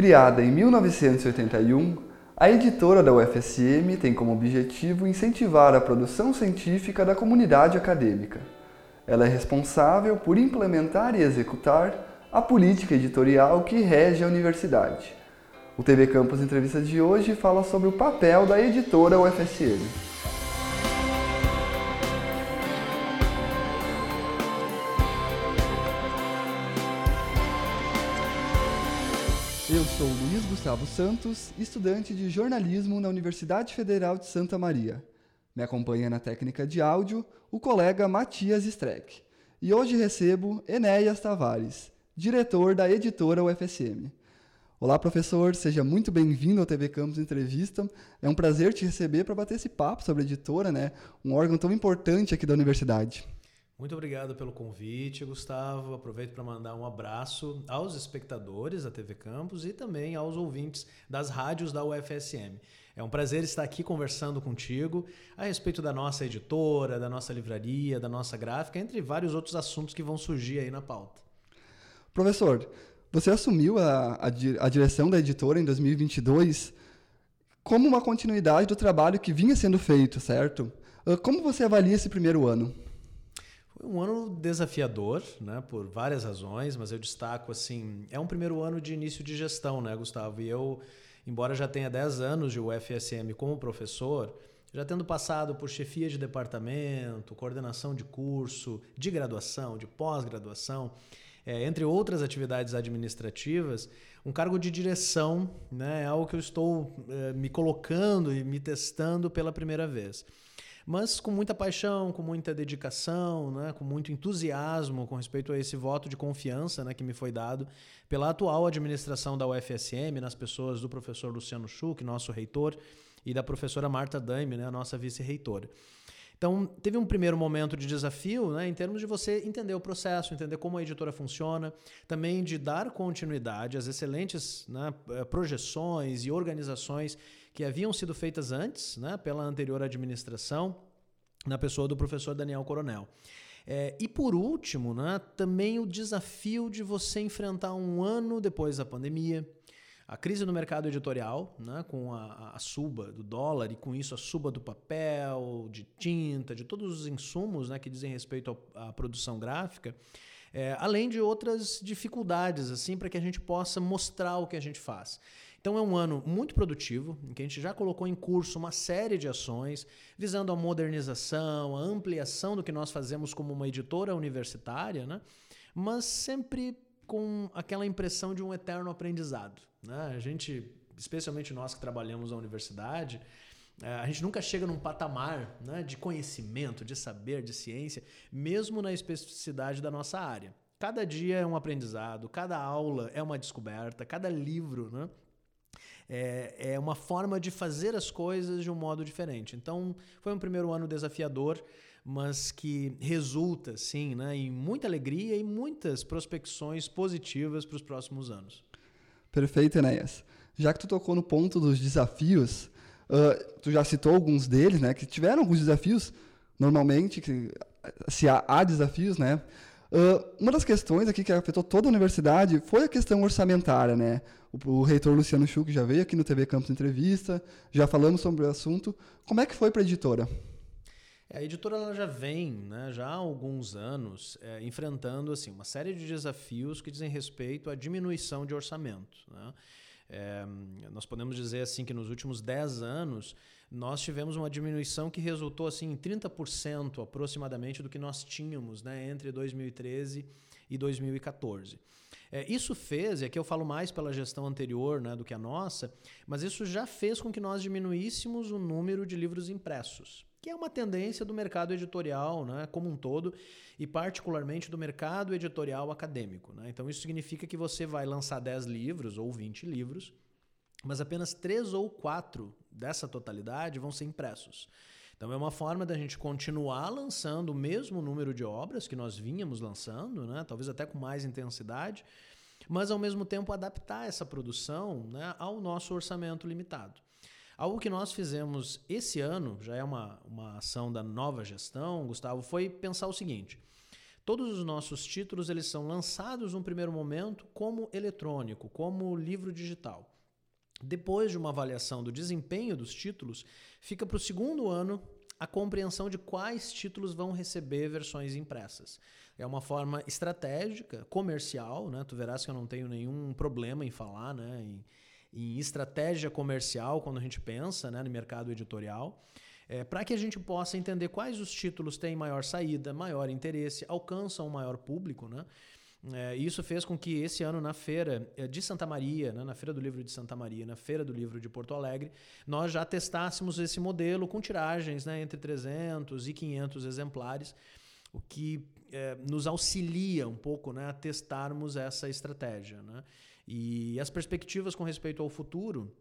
Criada em 1981, a editora da UFSM tem como objetivo incentivar a produção científica da comunidade acadêmica. Ela é responsável por implementar e executar a política editorial que rege a universidade. O TV Campus Entrevista de hoje fala sobre o papel da editora UFSM. Sou Luiz Gustavo Santos, estudante de jornalismo na Universidade Federal de Santa Maria. Me acompanha na técnica de áudio o colega Matias Streck. E hoje recebo Enéas Tavares, diretor da editora UFSM. Olá, professor, seja muito bem-vindo ao TV Campus Entrevista. É um prazer te receber para bater esse papo sobre a editora, né? Um órgão tão importante aqui da universidade. Muito obrigado pelo convite, Gustavo. Aproveito para mandar um abraço aos espectadores da TV Campus e também aos ouvintes das rádios da UFSM. É um prazer estar aqui conversando contigo a respeito da nossa editora, da nossa livraria, da nossa gráfica, entre vários outros assuntos que vão surgir aí na pauta. Professor, você assumiu a, a, a direção da editora em 2022 como uma continuidade do trabalho que vinha sendo feito, certo? Como você avalia esse primeiro ano? Um ano desafiador, né, por várias razões, mas eu destaco assim, é um primeiro ano de início de gestão, né, Gustavo? E eu, embora já tenha 10 anos de UFSM como professor, já tendo passado por chefia de departamento, coordenação de curso, de graduação, de pós-graduação, é, entre outras atividades administrativas, um cargo de direção né, é algo que eu estou é, me colocando e me testando pela primeira vez mas com muita paixão, com muita dedicação, né, com muito entusiasmo com respeito a esse voto de confiança né, que me foi dado pela atual administração da UFSM, nas pessoas do professor Luciano Schuch, nosso reitor, e da professora Marta Daime, né, nossa vice-reitora. Então, teve um primeiro momento de desafio, né, em termos de você entender o processo, entender como a editora funciona, também de dar continuidade às excelentes né, eh, projeções e organizações que haviam sido feitas antes, né, pela anterior administração, na pessoa do professor Daniel Coronel. É, e por último, né, também o desafio de você enfrentar um ano depois da pandemia, a crise no mercado editorial, né, com a, a, suba do dólar e com isso a suba do papel, de tinta, de todos os insumos né, que dizem respeito à produção gráfica, é, além de outras dificuldades assim para que a gente possa mostrar o que a gente faz. Então é um ano muito produtivo, em que a gente já colocou em curso uma série de ações visando a modernização, a ampliação do que nós fazemos como uma editora universitária, né? mas sempre com aquela impressão de um eterno aprendizado. Né? A gente, especialmente nós que trabalhamos na universidade, eh, a gente nunca chega num patamar né, de conhecimento, de saber, de ciência, mesmo na especificidade da nossa área. Cada dia é um aprendizado, cada aula é uma descoberta, cada livro né, é, é uma forma de fazer as coisas de um modo diferente. Então, foi um primeiro ano desafiador, mas que resulta, sim, né, em muita alegria e muitas prospecções positivas para os próximos anos. Perfeito, Enéas. Já que tu tocou no ponto dos desafios, uh, tu já citou alguns deles, né, que tiveram alguns desafios, normalmente, que, se há, há desafios, né, Uh, uma das questões aqui que afetou toda a universidade foi a questão orçamentária, né? O, o reitor Luciano Schuch já veio aqui no TV Campus Entrevista, já falamos sobre o assunto. Como é que foi para a editora? É, a editora ela já vem, né, já há alguns anos, é, enfrentando assim uma série de desafios que dizem respeito à diminuição de orçamento. Né? É, nós podemos dizer assim que nos últimos 10 anos nós tivemos uma diminuição que resultou assim, em 30% aproximadamente do que nós tínhamos né, entre 2013 e 2014. É, isso fez, e aqui eu falo mais pela gestão anterior né, do que a nossa, mas isso já fez com que nós diminuíssemos o número de livros impressos, que é uma tendência do mercado editorial né, como um todo, e particularmente do mercado editorial acadêmico. Né? Então isso significa que você vai lançar 10 livros ou 20 livros mas apenas três ou quatro dessa totalidade vão ser impressos. Então é uma forma da gente continuar lançando o mesmo número de obras que nós vínhamos lançando, né? talvez até com mais intensidade, mas ao mesmo tempo adaptar essa produção né, ao nosso orçamento limitado. Algo que nós fizemos esse ano, já é uma, uma ação da nova gestão, Gustavo, foi pensar o seguinte: Todos os nossos títulos eles são lançados num primeiro momento como eletrônico, como livro digital. Depois de uma avaliação do desempenho dos títulos, fica para o segundo ano a compreensão de quais títulos vão receber versões impressas. É uma forma estratégica, comercial, né? Tu verás que eu não tenho nenhum problema em falar, né? Em, em estratégia comercial quando a gente pensa né, no mercado editorial. É, para que a gente possa entender quais os títulos têm maior saída, maior interesse, alcançam um maior público, né? É, isso fez com que esse ano na feira é, de Santa Maria, né, na feira do livro de Santa Maria, na feira do livro de Porto Alegre, nós já testássemos esse modelo com tiragens né, entre 300 e 500 exemplares, o que é, nos auxilia um pouco né, a testarmos essa estratégia. Né? E as perspectivas com respeito ao futuro,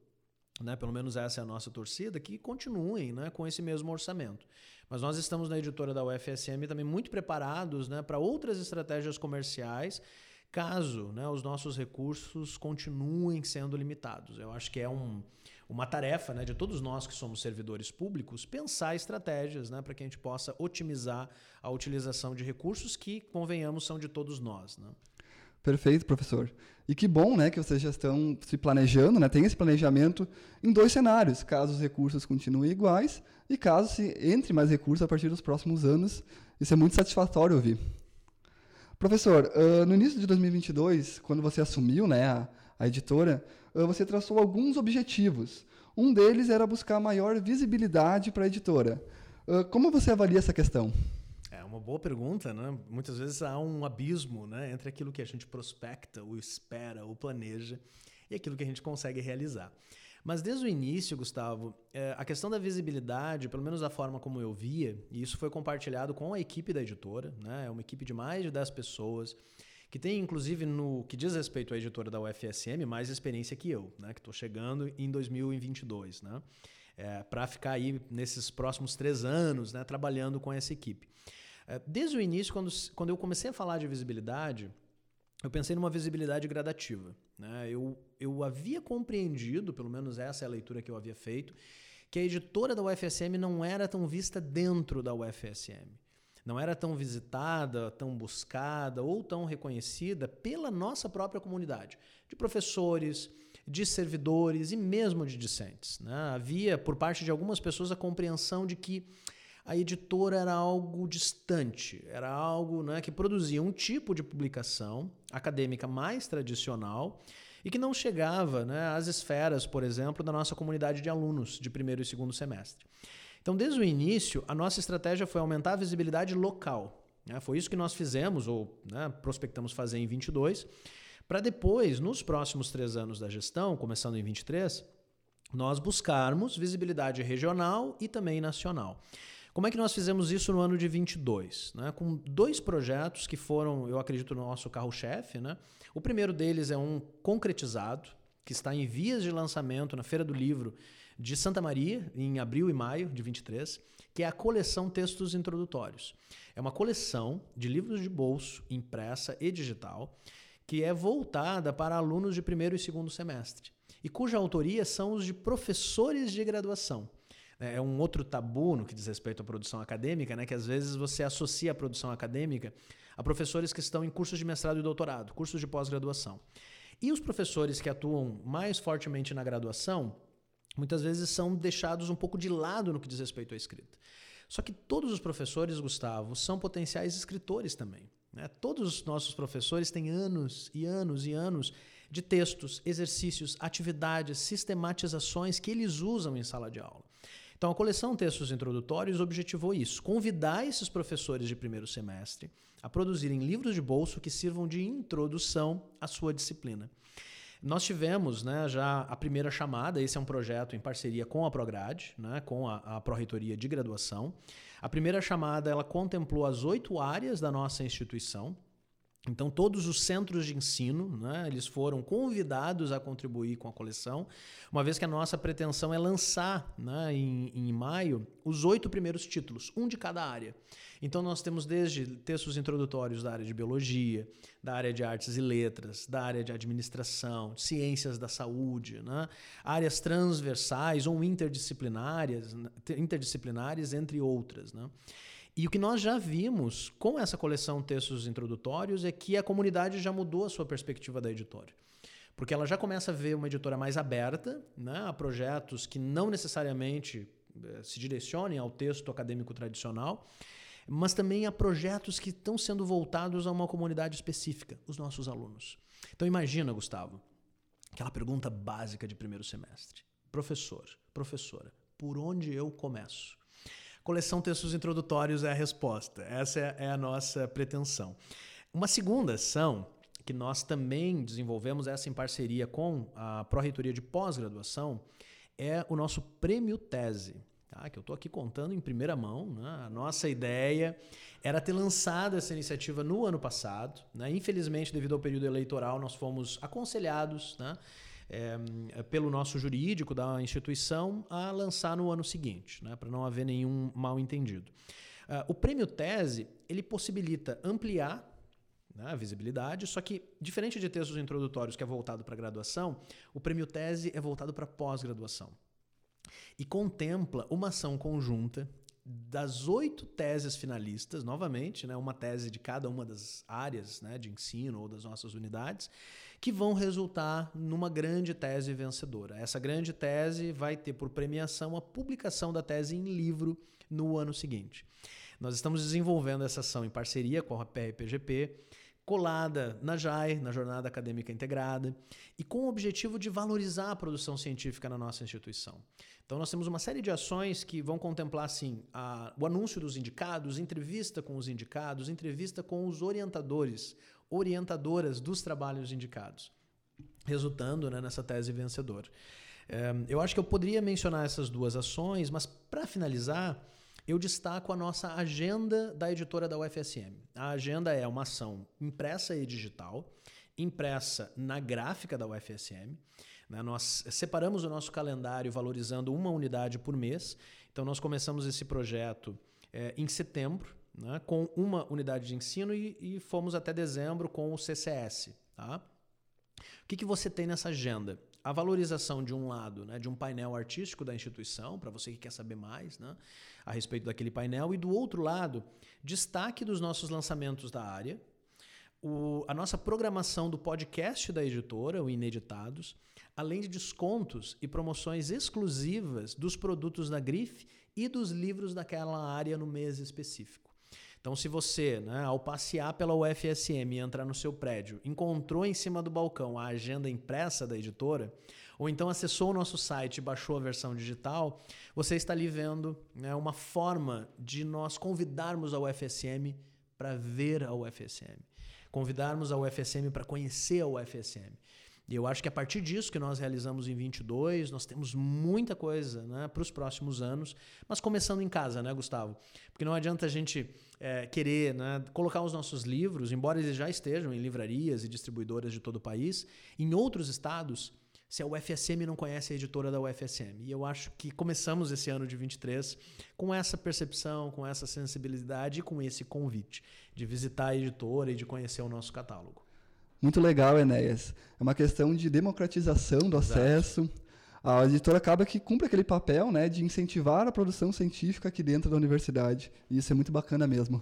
né, pelo menos essa é a nossa torcida, que continuem né, com esse mesmo orçamento. Mas nós estamos na editora da UFSM também muito preparados né, para outras estratégias comerciais, caso né, os nossos recursos continuem sendo limitados. Eu acho que é um, uma tarefa né, de todos nós que somos servidores públicos pensar estratégias né, para que a gente possa otimizar a utilização de recursos que, convenhamos, são de todos nós. Né? Perfeito, professor. E que bom né, que vocês já estão se planejando, né, tem esse planejamento em dois cenários, caso os recursos continuem iguais e caso se entre mais recursos a partir dos próximos anos. Isso é muito satisfatório ouvir. Professor, uh, no início de 2022, quando você assumiu né, a, a editora, uh, você traçou alguns objetivos. Um deles era buscar maior visibilidade para a editora. Uh, como você avalia essa questão? Uma boa pergunta, né? Muitas vezes há um abismo, né, entre aquilo que a gente prospecta, ou espera, ou planeja e aquilo que a gente consegue realizar. Mas desde o início, Gustavo, é, a questão da visibilidade, pelo menos da forma como eu via, e isso foi compartilhado com a equipe da editora, né? É uma equipe de mais de 10 pessoas, que tem, inclusive, no que diz respeito à editora da UFSM, mais experiência que eu, né? Que estou chegando em 2022, né? É, para ficar aí nesses próximos três anos, né? Trabalhando com essa equipe. É, desde o início, quando, quando eu comecei a falar de visibilidade, eu pensei numa visibilidade gradativa. Né? Eu, eu havia compreendido, pelo menos essa é a leitura que eu havia feito, que a editora da UFSM não era tão vista dentro da UFSM. Não era tão visitada, tão buscada ou tão reconhecida pela nossa própria comunidade, de professores, de servidores e mesmo de discentes. Né? Havia, por parte de algumas pessoas, a compreensão de que a editora era algo distante, era algo né, que produzia um tipo de publicação acadêmica mais tradicional e que não chegava né, às esferas, por exemplo, da nossa comunidade de alunos de primeiro e segundo semestre. Então, desde o início, a nossa estratégia foi aumentar a visibilidade local. Né? Foi isso que nós fizemos, ou né, prospectamos fazer em 22, para depois, nos próximos três anos da gestão, começando em 23, nós buscarmos visibilidade regional e também nacional. Como é que nós fizemos isso no ano de 22? Né? Com dois projetos que foram, eu acredito, no nosso carro-chefe. Né? O primeiro deles é um concretizado, que está em vias de lançamento na Feira do Livro de Santa Maria, em abril e maio de 23, que é a coleção Textos Introdutórios. É uma coleção de livros de bolso, impressa e digital, que é voltada para alunos de primeiro e segundo semestre, e cuja autoria são os de professores de graduação. É, é um outro tabu no que diz respeito à produção acadêmica, né? que às vezes você associa a produção acadêmica a professores que estão em cursos de mestrado e doutorado, cursos de pós-graduação. E os professores que atuam mais fortemente na graduação, muitas vezes são deixados um pouco de lado no que diz respeito à escrita. Só que todos os professores, Gustavo, são potenciais escritores também. Né? Todos os nossos professores têm anos e anos e anos de textos, exercícios, atividades, sistematizações que eles usam em sala de aula. Então, a coleção Textos Introdutórios objetivou isso: convidar esses professores de primeiro semestre a produzirem livros de bolso que sirvam de introdução à sua disciplina. Nós tivemos né, já a primeira chamada, esse é um projeto em parceria com a Prograde, né, com a, a Pró-Reitoria de Graduação. A primeira chamada ela contemplou as oito áreas da nossa instituição, então, todos os centros de ensino, né, eles foram convidados a contribuir com a coleção, uma vez que a nossa pretensão é lançar, né, em, em maio, os oito primeiros títulos, um de cada área. Então, nós temos desde textos introdutórios da área de biologia, da área de artes e letras, da área de administração, ciências da saúde, né, áreas transversais ou interdisciplinares, interdisciplinares entre outras. Né. E o que nós já vimos com essa coleção Textos Introdutórios é que a comunidade já mudou a sua perspectiva da editora. Porque ela já começa a ver uma editora mais aberta né, a projetos que não necessariamente eh, se direcionem ao texto acadêmico tradicional, mas também a projetos que estão sendo voltados a uma comunidade específica, os nossos alunos. Então imagina, Gustavo, aquela pergunta básica de primeiro semestre. Professor, professora, por onde eu começo? Coleção Textos Introdutórios é a resposta. Essa é, é a nossa pretensão. Uma segunda ação que nós também desenvolvemos essa em parceria com a Pró-Reitoria de Pós-Graduação é o nosso Prêmio Tese. Tá? Que eu estou aqui contando em primeira mão. Né? A nossa ideia era ter lançado essa iniciativa no ano passado. Né? Infelizmente, devido ao período eleitoral, nós fomos aconselhados né? É, pelo nosso jurídico da instituição a lançar no ano seguinte, né, para não haver nenhum mal entendido. Uh, o prêmio tese ele possibilita ampliar né, a visibilidade, só que diferente de textos introdutórios que é voltado para graduação, o prêmio tese é voltado para pós-graduação e contempla uma ação conjunta das oito teses finalistas, novamente, né, uma tese de cada uma das áreas né, de ensino ou das nossas unidades, que vão resultar numa grande tese vencedora. Essa grande tese vai ter por premiação a publicação da tese em livro no ano seguinte. Nós estamos desenvolvendo essa ação em parceria com a PRPGP, colada na JAI, na Jornada Acadêmica Integrada, e com o objetivo de valorizar a produção científica na nossa instituição. Então, nós temos uma série de ações que vão contemplar assim, a, o anúncio dos indicados, entrevista com os indicados, entrevista com os orientadores, orientadoras dos trabalhos indicados, resultando né, nessa tese vencedora. É, eu acho que eu poderia mencionar essas duas ações, mas para finalizar, eu destaco a nossa agenda da editora da UFSM. A agenda é uma ação impressa e digital, impressa na gráfica da UFSM. Né? Nós separamos o nosso calendário valorizando uma unidade por mês. Então, nós começamos esse projeto é, em setembro, né? com uma unidade de ensino e, e, fomos até dezembro com o CCS. Tá? O que, que você tem nessa agenda? A valorização de um lado, né, de um painel artístico da instituição, para você que quer saber mais né, a respeito daquele painel, e do outro lado, destaque dos nossos lançamentos da área, o, a nossa programação do podcast da editora, o Ineditados, além de descontos e promoções exclusivas dos produtos da Grife e dos livros daquela área no mês específico. Então, se você, né, ao passear pela UFSM e entrar no seu prédio, encontrou em cima do balcão a agenda impressa da editora, ou então acessou o nosso site e baixou a versão digital, você está ali vendo né, uma forma de nós convidarmos a UFSM para ver a UFSM, convidarmos a UFSM para conhecer a UFSM. E eu acho que a partir disso que nós realizamos em 22, nós temos muita coisa né, para os próximos anos, mas começando em casa, né, Gustavo? Porque não adianta a gente é, querer né, colocar os nossos livros, embora eles já estejam em livrarias e distribuidoras de todo o país, em outros estados, se a UFSM não conhece a editora da UFSM. E eu acho que começamos esse ano de 23 com essa percepção, com essa sensibilidade e com esse convite de visitar a editora e de conhecer o nosso catálogo. Muito legal, Enéas. É uma questão de democratização do Exato. acesso. A editora acaba que cumpre aquele papel né, de incentivar a produção científica aqui dentro da universidade. E isso é muito bacana mesmo.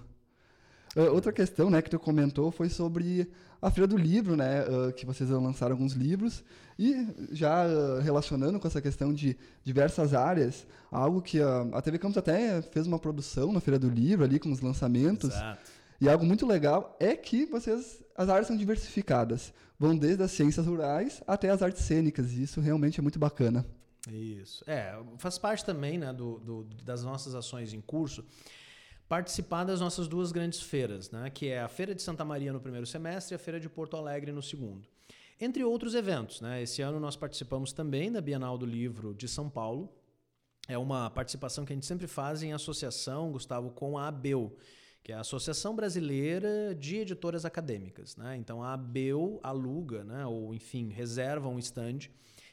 Uh, outra questão né, que tu comentou foi sobre a Feira do Livro, né, uh, que vocês lançaram alguns livros. E já uh, relacionando com essa questão de diversas áreas, algo que a TV Campos até fez uma produção na Feira do Livro ali com os lançamentos. Exato. E algo muito legal é que vocês as áreas são diversificadas, vão desde as ciências rurais até as artes cênicas, e isso realmente é muito bacana. Isso. É, faz parte também né, do, do, das nossas ações em curso participar das nossas duas grandes feiras, né, que é a Feira de Santa Maria no primeiro semestre e a Feira de Porto Alegre no segundo. Entre outros eventos. Né? Esse ano nós participamos também da Bienal do Livro de São Paulo. É uma participação que a gente sempre faz em associação, Gustavo, com a ABEU, que é a Associação Brasileira de Editoras Acadêmicas. Né? Então a ABEU aluga, né? ou enfim, reserva um stand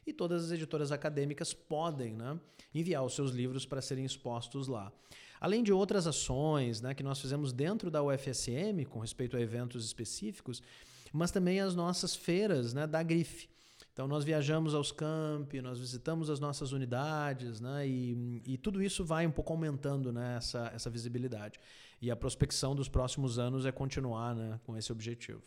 e todas as editoras acadêmicas podem né? enviar os seus livros para serem expostos lá. Além de outras ações né, que nós fizemos dentro da UFSM com respeito a eventos específicos, mas também as nossas feiras né, da Grife. Então, nós viajamos aos campi, nós visitamos as nossas unidades, né? E, e tudo isso vai um pouco aumentando né, essa, essa visibilidade. E a prospecção dos próximos anos é continuar né, com esse objetivo.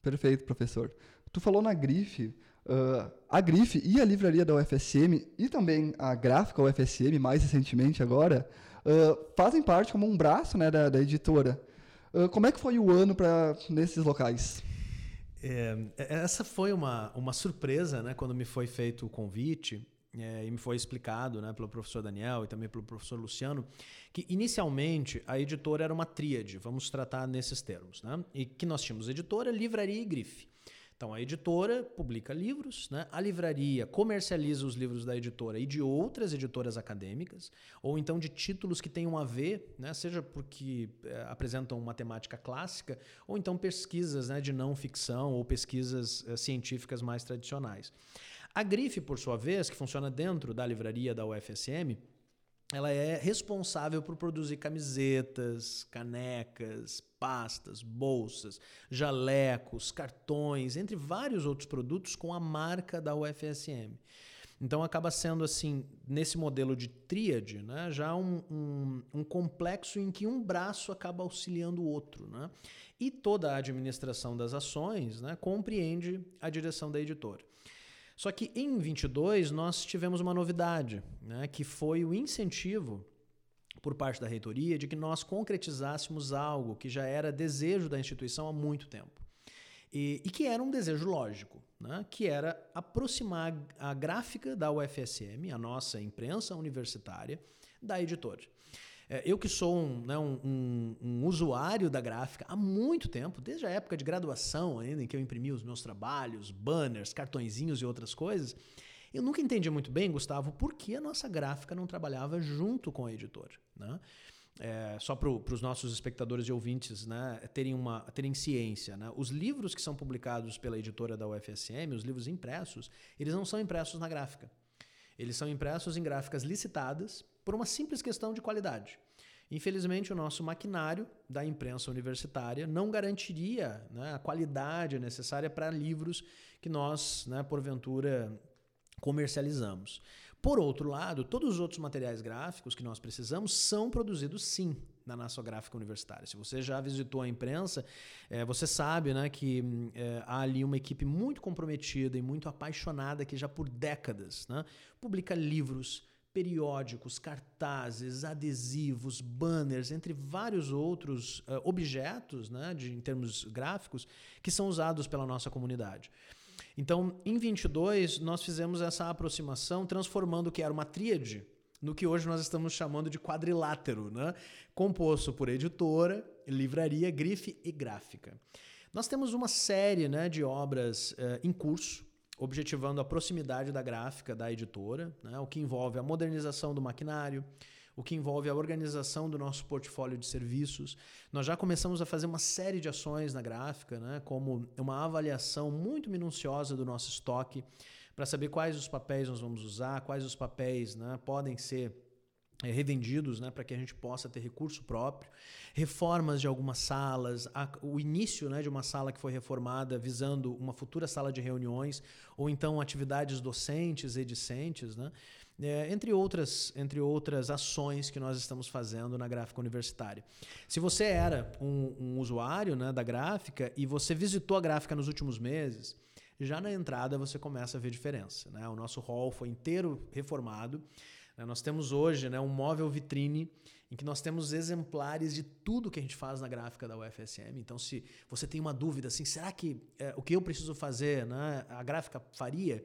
Perfeito, professor. Tu falou na Grife, uh, a Grife e a livraria da UFSM e também a gráfica UFSM, mais recentemente agora, uh, fazem parte como um braço né, da, da editora. Uh, como é que foi o ano para nesses locais? É, essa foi uma, uma surpresa né, quando me foi feito o convite é, e me foi explicado né, pelo professor Daniel e também pelo professor Luciano que inicialmente a editora era uma tríade, vamos tratar nesses termos, né? e que nós tínhamos editora, livraria e grife. Então a editora publica livros, né? a livraria comercializa os livros da editora e de outras editoras acadêmicas, ou então de títulos que tenham a ver, né? seja porque é, apresentam uma temática clássica, ou então pesquisas né, de não ficção ou pesquisas é, científicas mais tradicionais. A Grife, por sua vez, que funciona dentro da livraria da UFSM, ela é responsável por produzir camisetas, canecas, pastas, bolsas, jalecos, cartões, entre vários outros produtos com a marca da UFSM. Então acaba sendo assim, nesse modelo de tríade, né, já um, um, um, complexo em que um braço acaba auxiliando o outro. Né? E toda a administração das ações né, compreende a direção da editora. Só que em 22 nós tivemos uma novidade, né, que foi o incentivo por parte da reitoria de que nós concretizássemos algo que já era desejo da instituição há muito tempo. E, e que era um desejo lógico, né, que era aproximar a gráfica da UFSM, a nossa imprensa universitária, da editora. É, eu que sou um, né, um, um, um, usuário da gráfica há muito tempo, desde a época de graduação ainda, em que eu imprimi os meus trabalhos, banners, cartõezinhos e outras coisas, eu nunca entendi muito bem, Gustavo, por que a nossa gráfica não trabalhava junto com a editora. Né? É, só para os nossos espectadores e ouvintes né, terem, uma, terem ciência. Né? Os livros que são publicados pela editora da UFSM, os livros impressos, eles não são impressos na gráfica. Eles são impressos em gráficas licitadas por uma simples questão de qualidade. Infelizmente, o nosso maquinário da imprensa universitária não garantiria né, a qualidade necessária para livros que nós, né, porventura, comercializamos. Por outro lado, todos os outros materiais gráficos que nós precisamos são produzidos sim na nossa gráfica universitária. Se você já visitou a imprensa, é, você sabe né, que é, há ali uma equipe muito comprometida e muito apaixonada que já por décadas né, publica livros, periódicos, cartazes, adesivos, banners, entre vários outros uh, objetos, né, de, em termos gráficos, que são usados pela nossa comunidade. Então, em 22, nós fizemos essa aproximação, transformando o que era uma tríade no que hoje nós estamos chamando de quadrilátero, né? composto por editora, livraria, grife e gráfica. Nós temos uma série né, de obras uh, em curso, objetivando a proximidade da gráfica da editora, né, o que envolve a modernização do maquinário, o que envolve a organização do nosso portfólio de serviços. Nós já começamos a fazer uma série de ações na gráfica, né, como uma avaliação muito minuciosa do nosso estoque, para saber quais os papéis nós vamos usar, quais os papéis né, podem ser revendidos né, para que a gente possa ter recurso próprio, reformas de algumas salas, a, o início né, de uma sala que foi reformada visando uma futura sala de reuniões, ou então atividades docentes e discentes, né, é, entre, outras, entre outras ações que nós estamos fazendo na gráfica universitária. Se você era um, um usuário né, da gráfica e você visitou a gráfica nos últimos meses, já na entrada você começa a ver diferença. Né? O nosso hall foi inteiro reformado. Né? Nós temos hoje né, um móvel vitrine em que nós temos exemplares de tudo que a gente faz na gráfica da UFSM. Então, se você tem uma dúvida assim, será que é, o que eu preciso fazer, né, a gráfica faria?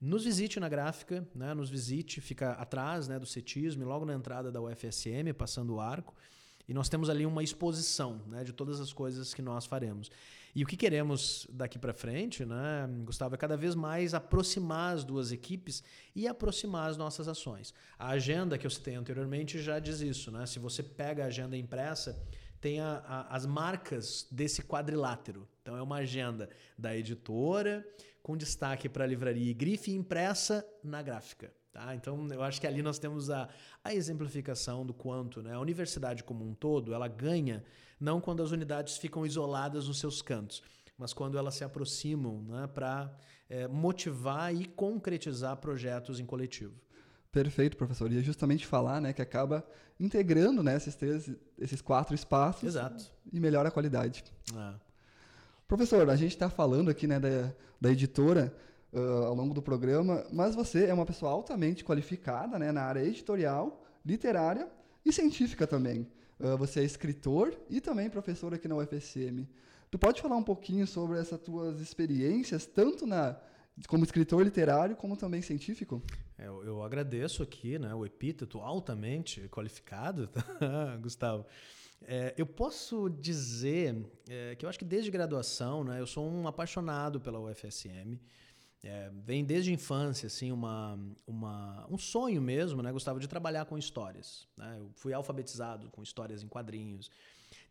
Nos visite na gráfica, né, nos visite, fica atrás né, do cetismo, logo na entrada da UFSM, passando o arco. E nós temos ali uma exposição né, de todas as coisas que nós faremos. E o que queremos daqui para frente, né, Gustavo, é cada vez mais aproximar as duas equipes e aproximar as nossas ações. A agenda que eu citei anteriormente já diz isso. Né? Se você pega a agenda impressa, tem a, a, as marcas desse quadrilátero. Então é uma agenda da editora, com destaque para a livraria e grife impressa na gráfica. Tá? Então, eu acho que ali nós temos a, a exemplificação do quanto né? a universidade como um todo ela ganha não quando as unidades ficam isoladas nos seus cantos, mas quando elas se aproximam né? para é, motivar e concretizar projetos em coletivo. Perfeito, professor. E é justamente falar, né, que acaba integrando, né, esses três, esses quatro espaços. Exato. E melhora a qualidade. É. Professor, a gente está falando aqui, né, da, da editora uh, ao longo do programa, mas você é uma pessoa altamente qualificada, né, na área editorial, literária e científica também. Uh, você é escritor e também professor aqui na UFSM. Tu pode falar um pouquinho sobre essas tuas experiências, tanto na como escritor literário como também científico? É, eu, agradeço aqui né, o epíteto altamente qualificado, tá, Gustavo. É, eu posso dizer é, que eu acho que desde graduação, né, eu sou um apaixonado pela UFSM. É, vem desde a infância, assim, uma, uma, um sonho mesmo, né, Gustavo, de trabalhar com histórias. Né? Eu fui alfabetizado com histórias em quadrinhos.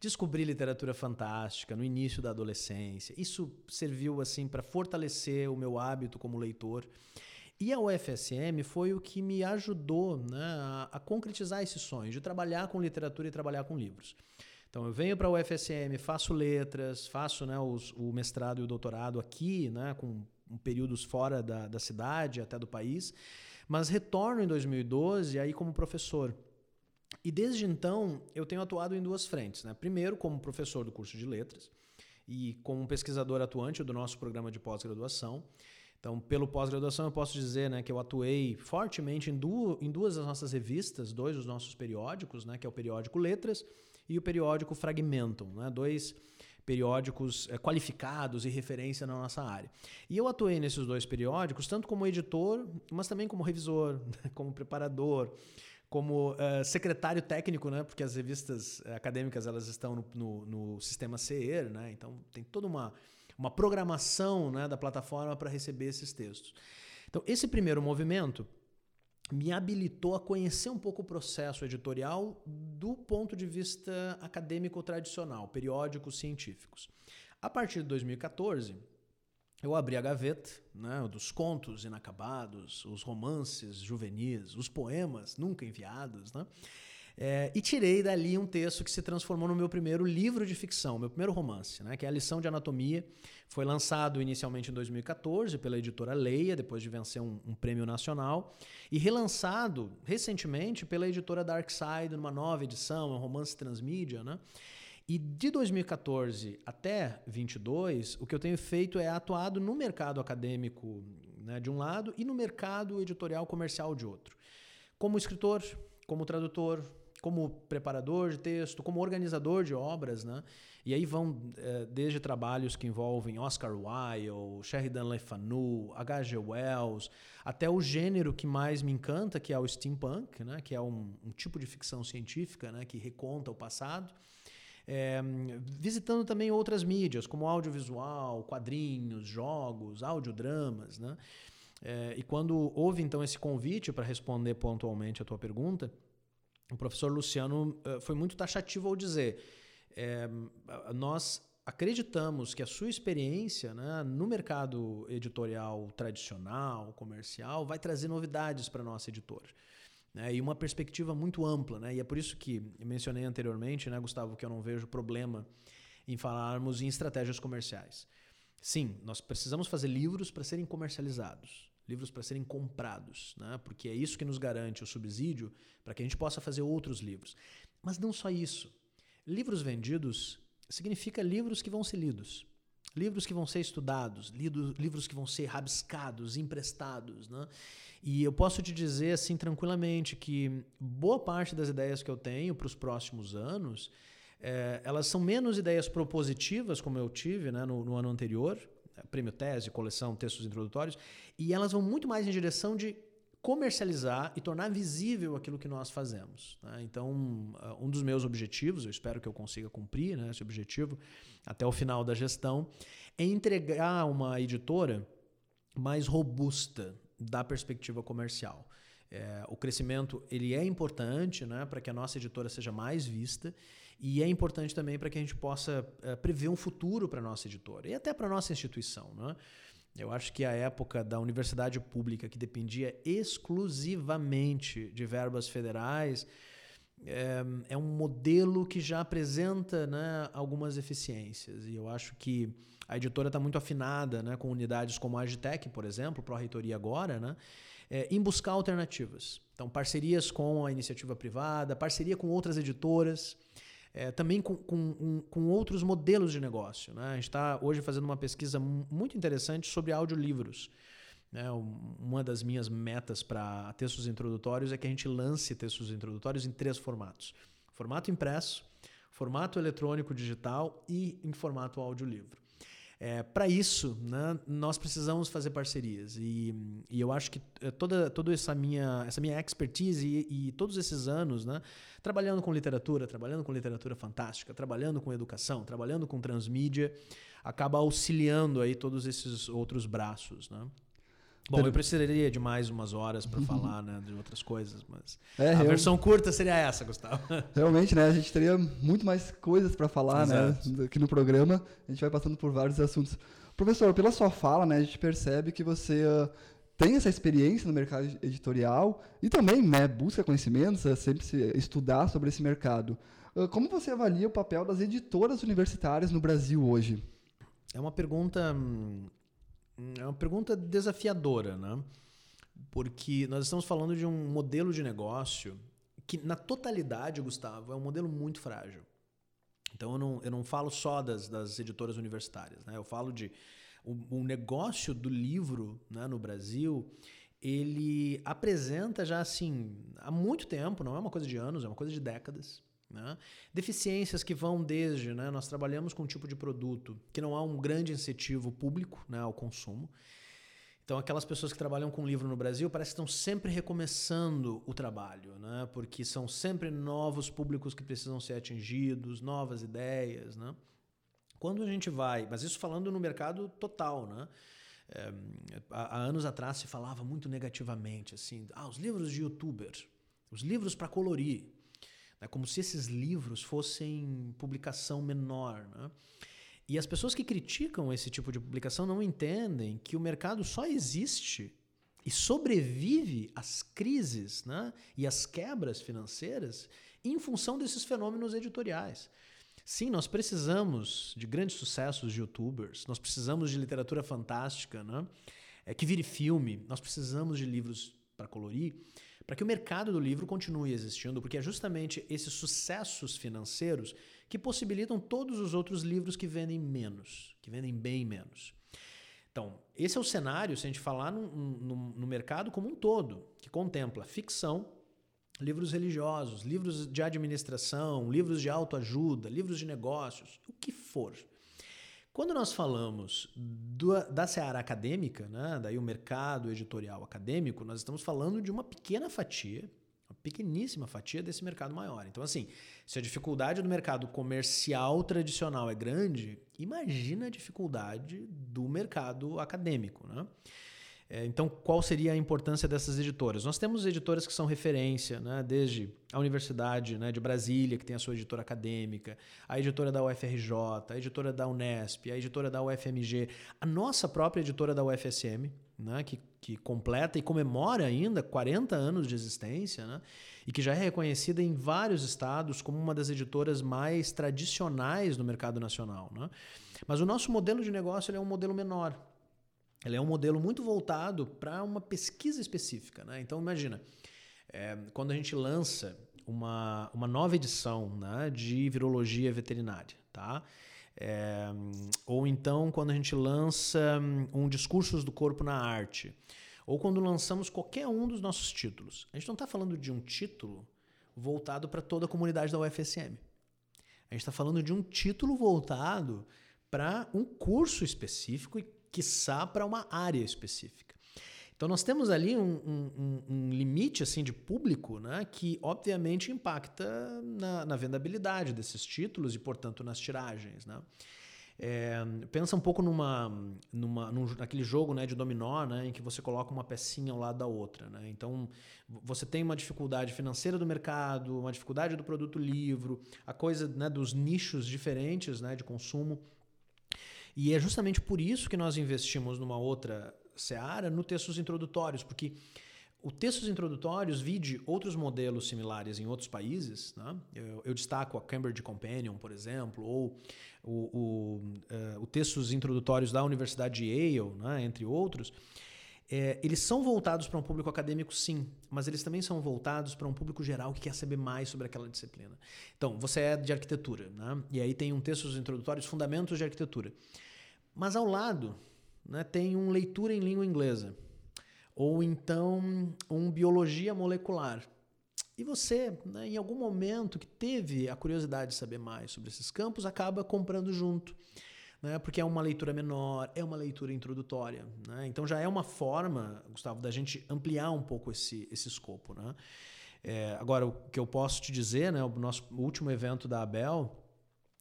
Descobri literatura fantástica no início da adolescência. Isso serviu assim para fortalecer o meu hábito como leitor. E a UFSM foi o que me ajudou né, a, a, concretizar esse sonho de trabalhar com literatura e trabalhar com livros. Então eu venho para a UFSM, faço letras, faço né, os, o mestrado e o doutorado aqui, né, com períodos fora da, da cidade, até do país, mas retorno em 2012 aí como professor. E desde então eu tenho atuado em duas frentes. Né? Primeiro, como professor do curso de letras e como pesquisador atuante do nosso programa de pós-graduação. Então, pelo pós-graduação, eu posso dizer né, que eu atuei fortemente em, du em duas das nossas revistas, dois dos nossos periódicos, né, que é o periódico Letras e o periódico Fragmentum, né, dois periódicos é, qualificados e referência na nossa área. E eu atuei nesses dois periódicos, tanto como editor, mas também como revisor, como preparador, como uh, secretário técnico, né? Porque as revistas acadêmicas elas estão no, no, no sistema CER, né? Então tem toda uma uma programação né, da plataforma para receber esses textos. Então, esse primeiro movimento me habilitou a conhecer um pouco o processo editorial do ponto de vista acadêmico tradicional, periódicos científicos. A partir de 2014, eu abri a gaveta né, dos contos inacabados, os romances juvenis, os poemas nunca enviados, né? É, e tirei dali um texto que se transformou no meu primeiro livro de ficção, meu primeiro romance, né, que é a Lição de Anatomia. Foi lançado inicialmente em 2014 pela editora Leia, depois de vencer um, um prêmio nacional, e relançado recentemente pela editora Darkside, numa nova edição, é um romance transmídia. Né? E de 2014 até 22, o que eu tenho feito é atuado no mercado acadêmico né, de um lado e no mercado editorial comercial de outro. Como escritor, como tradutor, como preparador de texto, como organizador de obras, né? E aí vão é, desde trabalhos que envolvem Oscar Wilde, Sheridan Le Fanu, H.G. Wells, até o gênero que mais me encanta, que é o steampunk, né? Que é um, um tipo de ficção científica, né? Que reconta o passado. É, visitando também outras mídias, como audiovisual, quadrinhos, jogos, audiodramas, né? É, e quando houve então esse convite para responder pontualmente a tua pergunta, o professor Luciano uh, foi muito taxativo ao dizer: é, nós acreditamos que a sua experiência né, no mercado editorial tradicional, comercial, vai trazer novidades para a nossa editora. Né, e uma perspectiva muito ampla. Né, e é por isso que mencionei anteriormente, né, Gustavo, que eu não vejo problema em falarmos em estratégias comerciais. Sim, nós precisamos fazer livros para serem comercializados livros para serem comprados, né? porque é isso que nos garante o subsídio para que a gente possa fazer outros livros. Mas não só isso. Livros vendidos significa livros que vão ser lidos, livros que vão ser estudados, livros que vão ser rabiscados, emprestados. Né? E eu posso te dizer assim tranquilamente que boa parte das ideias que eu tenho para os próximos anos. É, elas são menos ideias propositivas, como eu tive né, no, no ano anterior, prêmio tese, coleção, textos introdutórios, e elas vão muito mais em direção de comercializar e tornar visível aquilo que nós fazemos. Né? Então, um dos meus objetivos, eu espero que eu consiga cumprir né, esse objetivo até o final da gestão, é entregar uma editora mais robusta da perspectiva comercial. É, o crescimento ele é importante né, para que a nossa editora seja mais vista e é importante também para que a gente possa é, prever um futuro para a nossa editora e até para a nossa instituição. Né? Eu acho que a época da universidade pública, que dependia exclusivamente de verbas federais, é, é um modelo que já apresenta né, algumas eficiências. E eu acho que a editora está muito afinada né, com unidades como a Agitec, por exemplo, para a reitoria agora, né? é, em buscar alternativas. Então, parcerias com a iniciativa privada, parceria com outras editoras, é, também com, com, com, outros modelos de negócio. Né? A gente está hoje fazendo uma pesquisa muito interessante sobre audiolivros. Né? Uma das minhas metas para textos introdutórios é que a gente lance textos introdutórios em três formatos: formato impresso, formato eletrônico digital e em formato audiolivro. É, para isso, né, nós precisamos fazer parcerias. E, e eu acho que é, toda, toda essa, minha, essa minha expertise e, e, todos esses anos né, trabalhando com literatura, trabalhando com literatura fantástica, trabalhando com educação, trabalhando com transmídia, acaba auxiliando aí todos esses outros braços. Né? Bom, eu precisaria de mais umas horas para falar né, de outras coisas, mas é, a versão curta seria essa, Gustavo. Realmente, né? A gente teria muito mais coisas para falar, né, Exato. né? Aqui no programa, a gente vai passando por vários assuntos. Professor, pela sua fala, né, a gente percebe que você uh, tem essa experiência no mercado editorial e também, né, busca conhecimentos, uh, sempre se estudar sobre esse mercado. Uh, como você avalia o papel das editoras universitárias no Brasil hoje? É uma pergunta hum, é uma pergunta desafiadora, né? Porque nós estamos falando de um modelo de negócio que, na totalidade, Gustavo, é um modelo muito frágil. Então, eu não, eu não falo só das, das editoras universitárias, né? Eu falo de o, o negócio do livro né, no Brasil ele apresenta já assim há muito tempo, não é uma coisa de anos, é uma coisa de décadas. Né? Deficiências que vão desde, né, nós trabalhamos com um tipo de produto que não há um grande incentivo público né, ao consumo. Então, aquelas pessoas que trabalham com livro no Brasil parece que estão sempre recomeçando o trabalho, né? porque são sempre novos públicos que precisam ser atingidos, novas ideias. Né? Quando a gente vai, mas isso falando no mercado total, né? É, há, anos atrás se falava muito negativamente assim, ah, os livros de youtuber, os livros para colorir, né? como se esses livros fossem publicação menor. Né? E as pessoas que criticam esse tipo de publicação não entendem que o mercado só existe e sobrevive às crises né? e às quebras financeiras em função desses fenômenos editoriais. Sim, nós precisamos de grandes sucessos de youtubers, nós precisamos de literatura fantástica né? é, que vire filme, nós precisamos de livros para colorir, para que o mercado do livro continue existindo, porque é justamente esses sucessos financeiros que possibilitam todos os outros livros que vendem menos, que vendem bem menos. Então, esse é o cenário, se a gente falar no, no, no mercado como um todo, que contempla ficção, livros religiosos, livros de administração, livros de autoajuda, livros de negócios, o que for. Quando nós falamos do, da seara acadêmica, né, daí o mercado editorial acadêmico, nós estamos falando de uma pequena fatia, uma pequeníssima fatia desse mercado maior. Então, assim, se a dificuldade do mercado comercial tradicional é grande, imagina a dificuldade do mercado acadêmico, né? É, então, qual seria a importância dessas editoras? Nós temos editoras que são referência, né? desde a Universidade né, de Brasília, que tem a sua editora acadêmica, a editora da UFRJ, a editora da Unesp, a editora da UFMG, a nossa própria editora da UFSM, né, que, que completa e comemora ainda 40 anos de existência, né, e que já é reconhecida em vários estados como uma das editoras mais tradicionais do mercado nacional. Né? Mas o nosso modelo de negócio é um modelo menor. Ele é um modelo muito voltado para uma pesquisa específica. Né? Então, imagina, é, quando a gente lança uma, uma nova edição né, de virologia veterinária, tá? É, ou então quando a gente lança um Discursos do Corpo na Arte, ou quando lançamos qualquer um dos nossos títulos. A gente não está falando de um título voltado para toda a comunidade da UFSM. A gente está falando de um título voltado para um curso específico e quiçá para uma área específica. Então nós temos ali um, um, um, limite assim de público né, que obviamente impacta na, na vendabilidade desses títulos e, portanto, nas tiragens. Né? É, pensa um pouco numa, numa, num, naquele jogo né, de dominó né, em que você coloca uma pecinha ao lado da outra. Né? Então você tem uma dificuldade financeira do mercado, uma dificuldade do produto livro, a coisa né, dos nichos diferentes né, de consumo e é justamente por isso que nós investimos numa outra seara no textos introdutórios, porque o textos introdutórios vide outros modelos similares em outros países. Né? Eu, eu, destaco a Cambridge Companion, por exemplo, ou o, o, uh, o textos introdutórios da Universidade de Yale, né? entre outros. É, eles são voltados para um público acadêmico, sim, mas eles também são voltados para um público geral que quer saber mais sobre aquela disciplina. Então, você é de arquitetura, né? e aí tem um texto introdutórios, Fundamentos de Arquitetura. Mas ao lado né, tem um leitura em língua inglesa, ou então um biologia molecular. E você, né, em algum momento que teve a curiosidade de saber mais sobre esses campos, acaba comprando junto né? porque é uma leitura menor, é uma leitura introdutória. Né? Então já é uma forma, Gustavo, da gente ampliar um pouco esse, esse escopo. Né? É, agora, o que eu posso te dizer, né, o nosso último evento da Abel,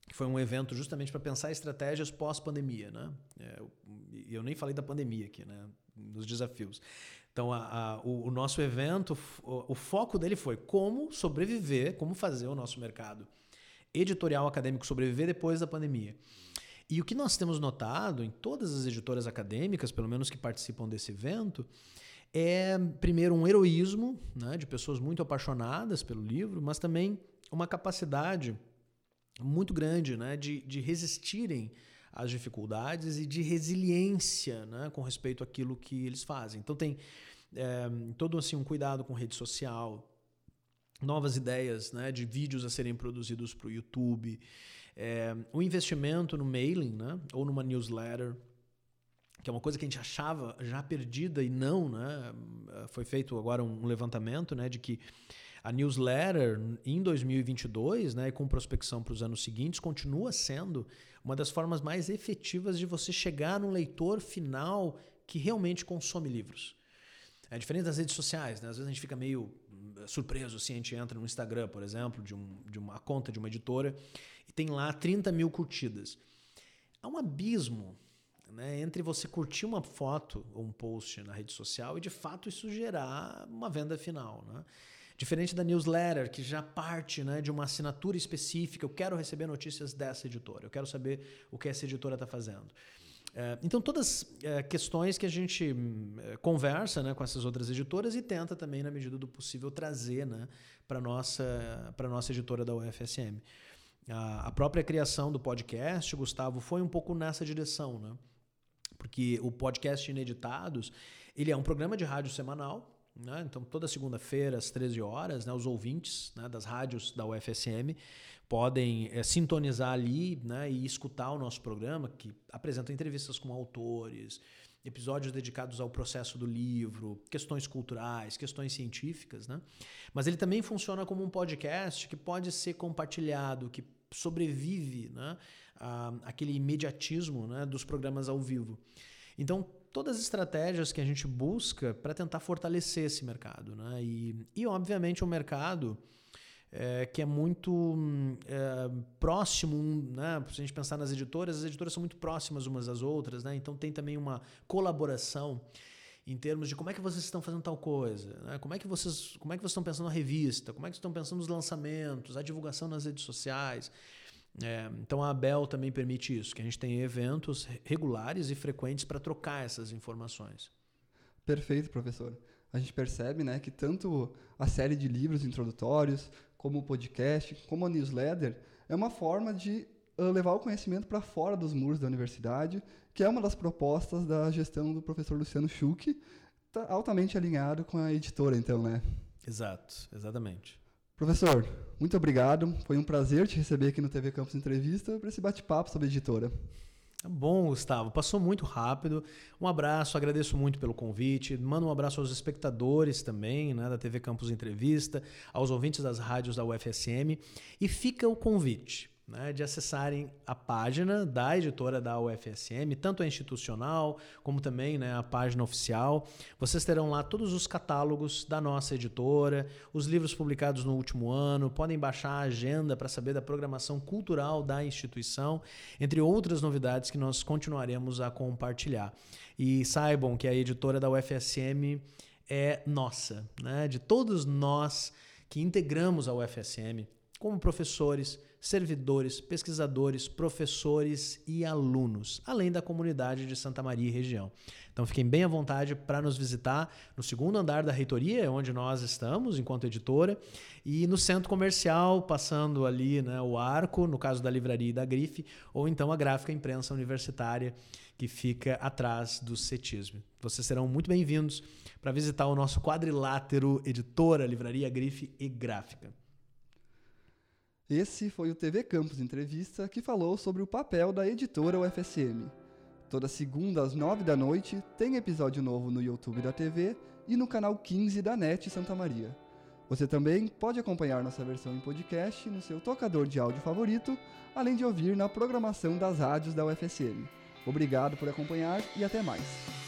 que foi um evento justamente para pensar estratégias pós-pandemia. Né? É, eu nem falei da pandemia aqui, né? nos desafios. Então, a, a, o, o, nosso evento, o, o, foco dele foi como sobreviver, como fazer o nosso mercado editorial acadêmico sobreviver depois da pandemia. E o que nós temos notado em todas as editoras acadêmicas, pelo menos que participam desse evento, é, primeiro, um heroísmo né, de pessoas muito apaixonadas pelo livro, mas também uma capacidade muito grande né, de, de resistirem às dificuldades e de resiliência né, com respeito àquilo que eles fazem. Então, tem é, todo assim, um cuidado com rede social, novas ideias né, de vídeos a serem produzidos para o YouTube. É, investimento no mailing, né? ou numa newsletter, que é uma coisa que a gente achava já perdida e não, né? Foi feito agora um levantamento, né, de que a newsletter em 2022, né, com prospecção para os anos seguintes, continua sendo uma das formas mais efetivas de você chegar no leitor final que realmente consome livros. É diferente das redes sociais, né? Às vezes a gente fica meio surpreso assim, a gente entra no Instagram, por exemplo, de, um, de uma conta de uma editora e tem lá 30 mil curtidas. Há um abismo né, entre você curtir uma foto ou um post na rede social e de fato isso gerar uma venda final. Né? Diferente da newsletter, que já parte né, de uma assinatura específica, eu quero receber notícias dessa editora, eu quero saber o que essa editora está fazendo. É, então, todas é, questões que a gente é, conversa né, com essas outras editoras e tenta também, na medida do possível, trazer né, para a nossa, nossa editora da UFSM. A, a, própria criação do podcast, Gustavo, foi um pouco nessa direção, né? porque o podcast Ineditados ele é um programa de rádio semanal, né? Então, toda segunda-feira, às 13 horas, né, os ouvintes né, das rádios da UFSM podem é, sintonizar ali né, e escutar o nosso programa, que apresenta entrevistas com autores, episódios dedicados ao processo do livro, questões culturais, questões científicas. Né? Mas ele também funciona como um podcast que pode ser compartilhado, que sobrevive né, a, aquele imediatismo né, dos programas ao vivo. Então, todas as estratégias que a gente busca para tentar fortalecer esse mercado. Né? E, e obviamente, o um mercado é, que é muito é, próximo, né? se a gente pensar nas editoras, as editoras são muito próximas umas das outras, né? então tem também uma colaboração em termos de como é que vocês estão fazendo tal coisa, né? como é que vocês como é que vocês estão pensando na revista, como é que estão pensando nos lançamentos, a divulgação nas redes sociais. É, então a Abel também permite isso, que a gente tem eventos regulares e frequentes para trocar essas informações. Perfeito, professor. A gente percebe né, que tanto a série de livros introdutórios, como o podcast, como a newsletter, é uma forma de uh, levar o conhecimento para fora dos muros da universidade, que é uma das propostas da gestão do professor Luciano Schuch, tá altamente alinhado com a editora, então, né? Exato, exatamente. Professor, muito obrigado. Foi um prazer te receber aqui no TV Campus Entrevista para esse bate-papo sobre editora. Tá bom, Gustavo. Passou muito rápido. Um abraço, agradeço muito pelo convite. Mando um abraço aos espectadores também, né, da TV Campus Entrevista, aos ouvintes das rádios da UFSM. E fica o convite né, de acessarem a página da editora da UFSM, tanto a institucional como também né, a página oficial. Vocês terão lá todos os catálogos da nossa editora, os livros publicados no último ano, podem baixar a agenda para saber da programação cultural da instituição, entre outras novidades que nós continuaremos a compartilhar. E saibam que a editora da UFSM é nossa, né, de todos nós que integramos a UFSM como professores, servidores, pesquisadores, professores e alunos, além da comunidade de Santa Maria e região. Então fiquem bem à vontade para nos visitar no segundo andar da reitoria, onde nós estamos enquanto editora, e no centro comercial, passando ali né, o arco, no caso da livraria e da grife, ou então a gráfica imprensa universitária que fica atrás do CETISM. Vocês serão muito bem-vindos para visitar o nosso quadrilátero editora, livraria, grife e gráfica. Esse foi o TV Campus Entrevista que falou sobre o papel da editora UFSM. Toda segunda às nove da noite tem episódio novo no YouTube da TV e no canal 15 da NET Santa Maria. Você também pode acompanhar nossa versão em podcast no seu tocador de áudio favorito, além de ouvir na programação das rádios da UFSM. Obrigado por acompanhar e até mais.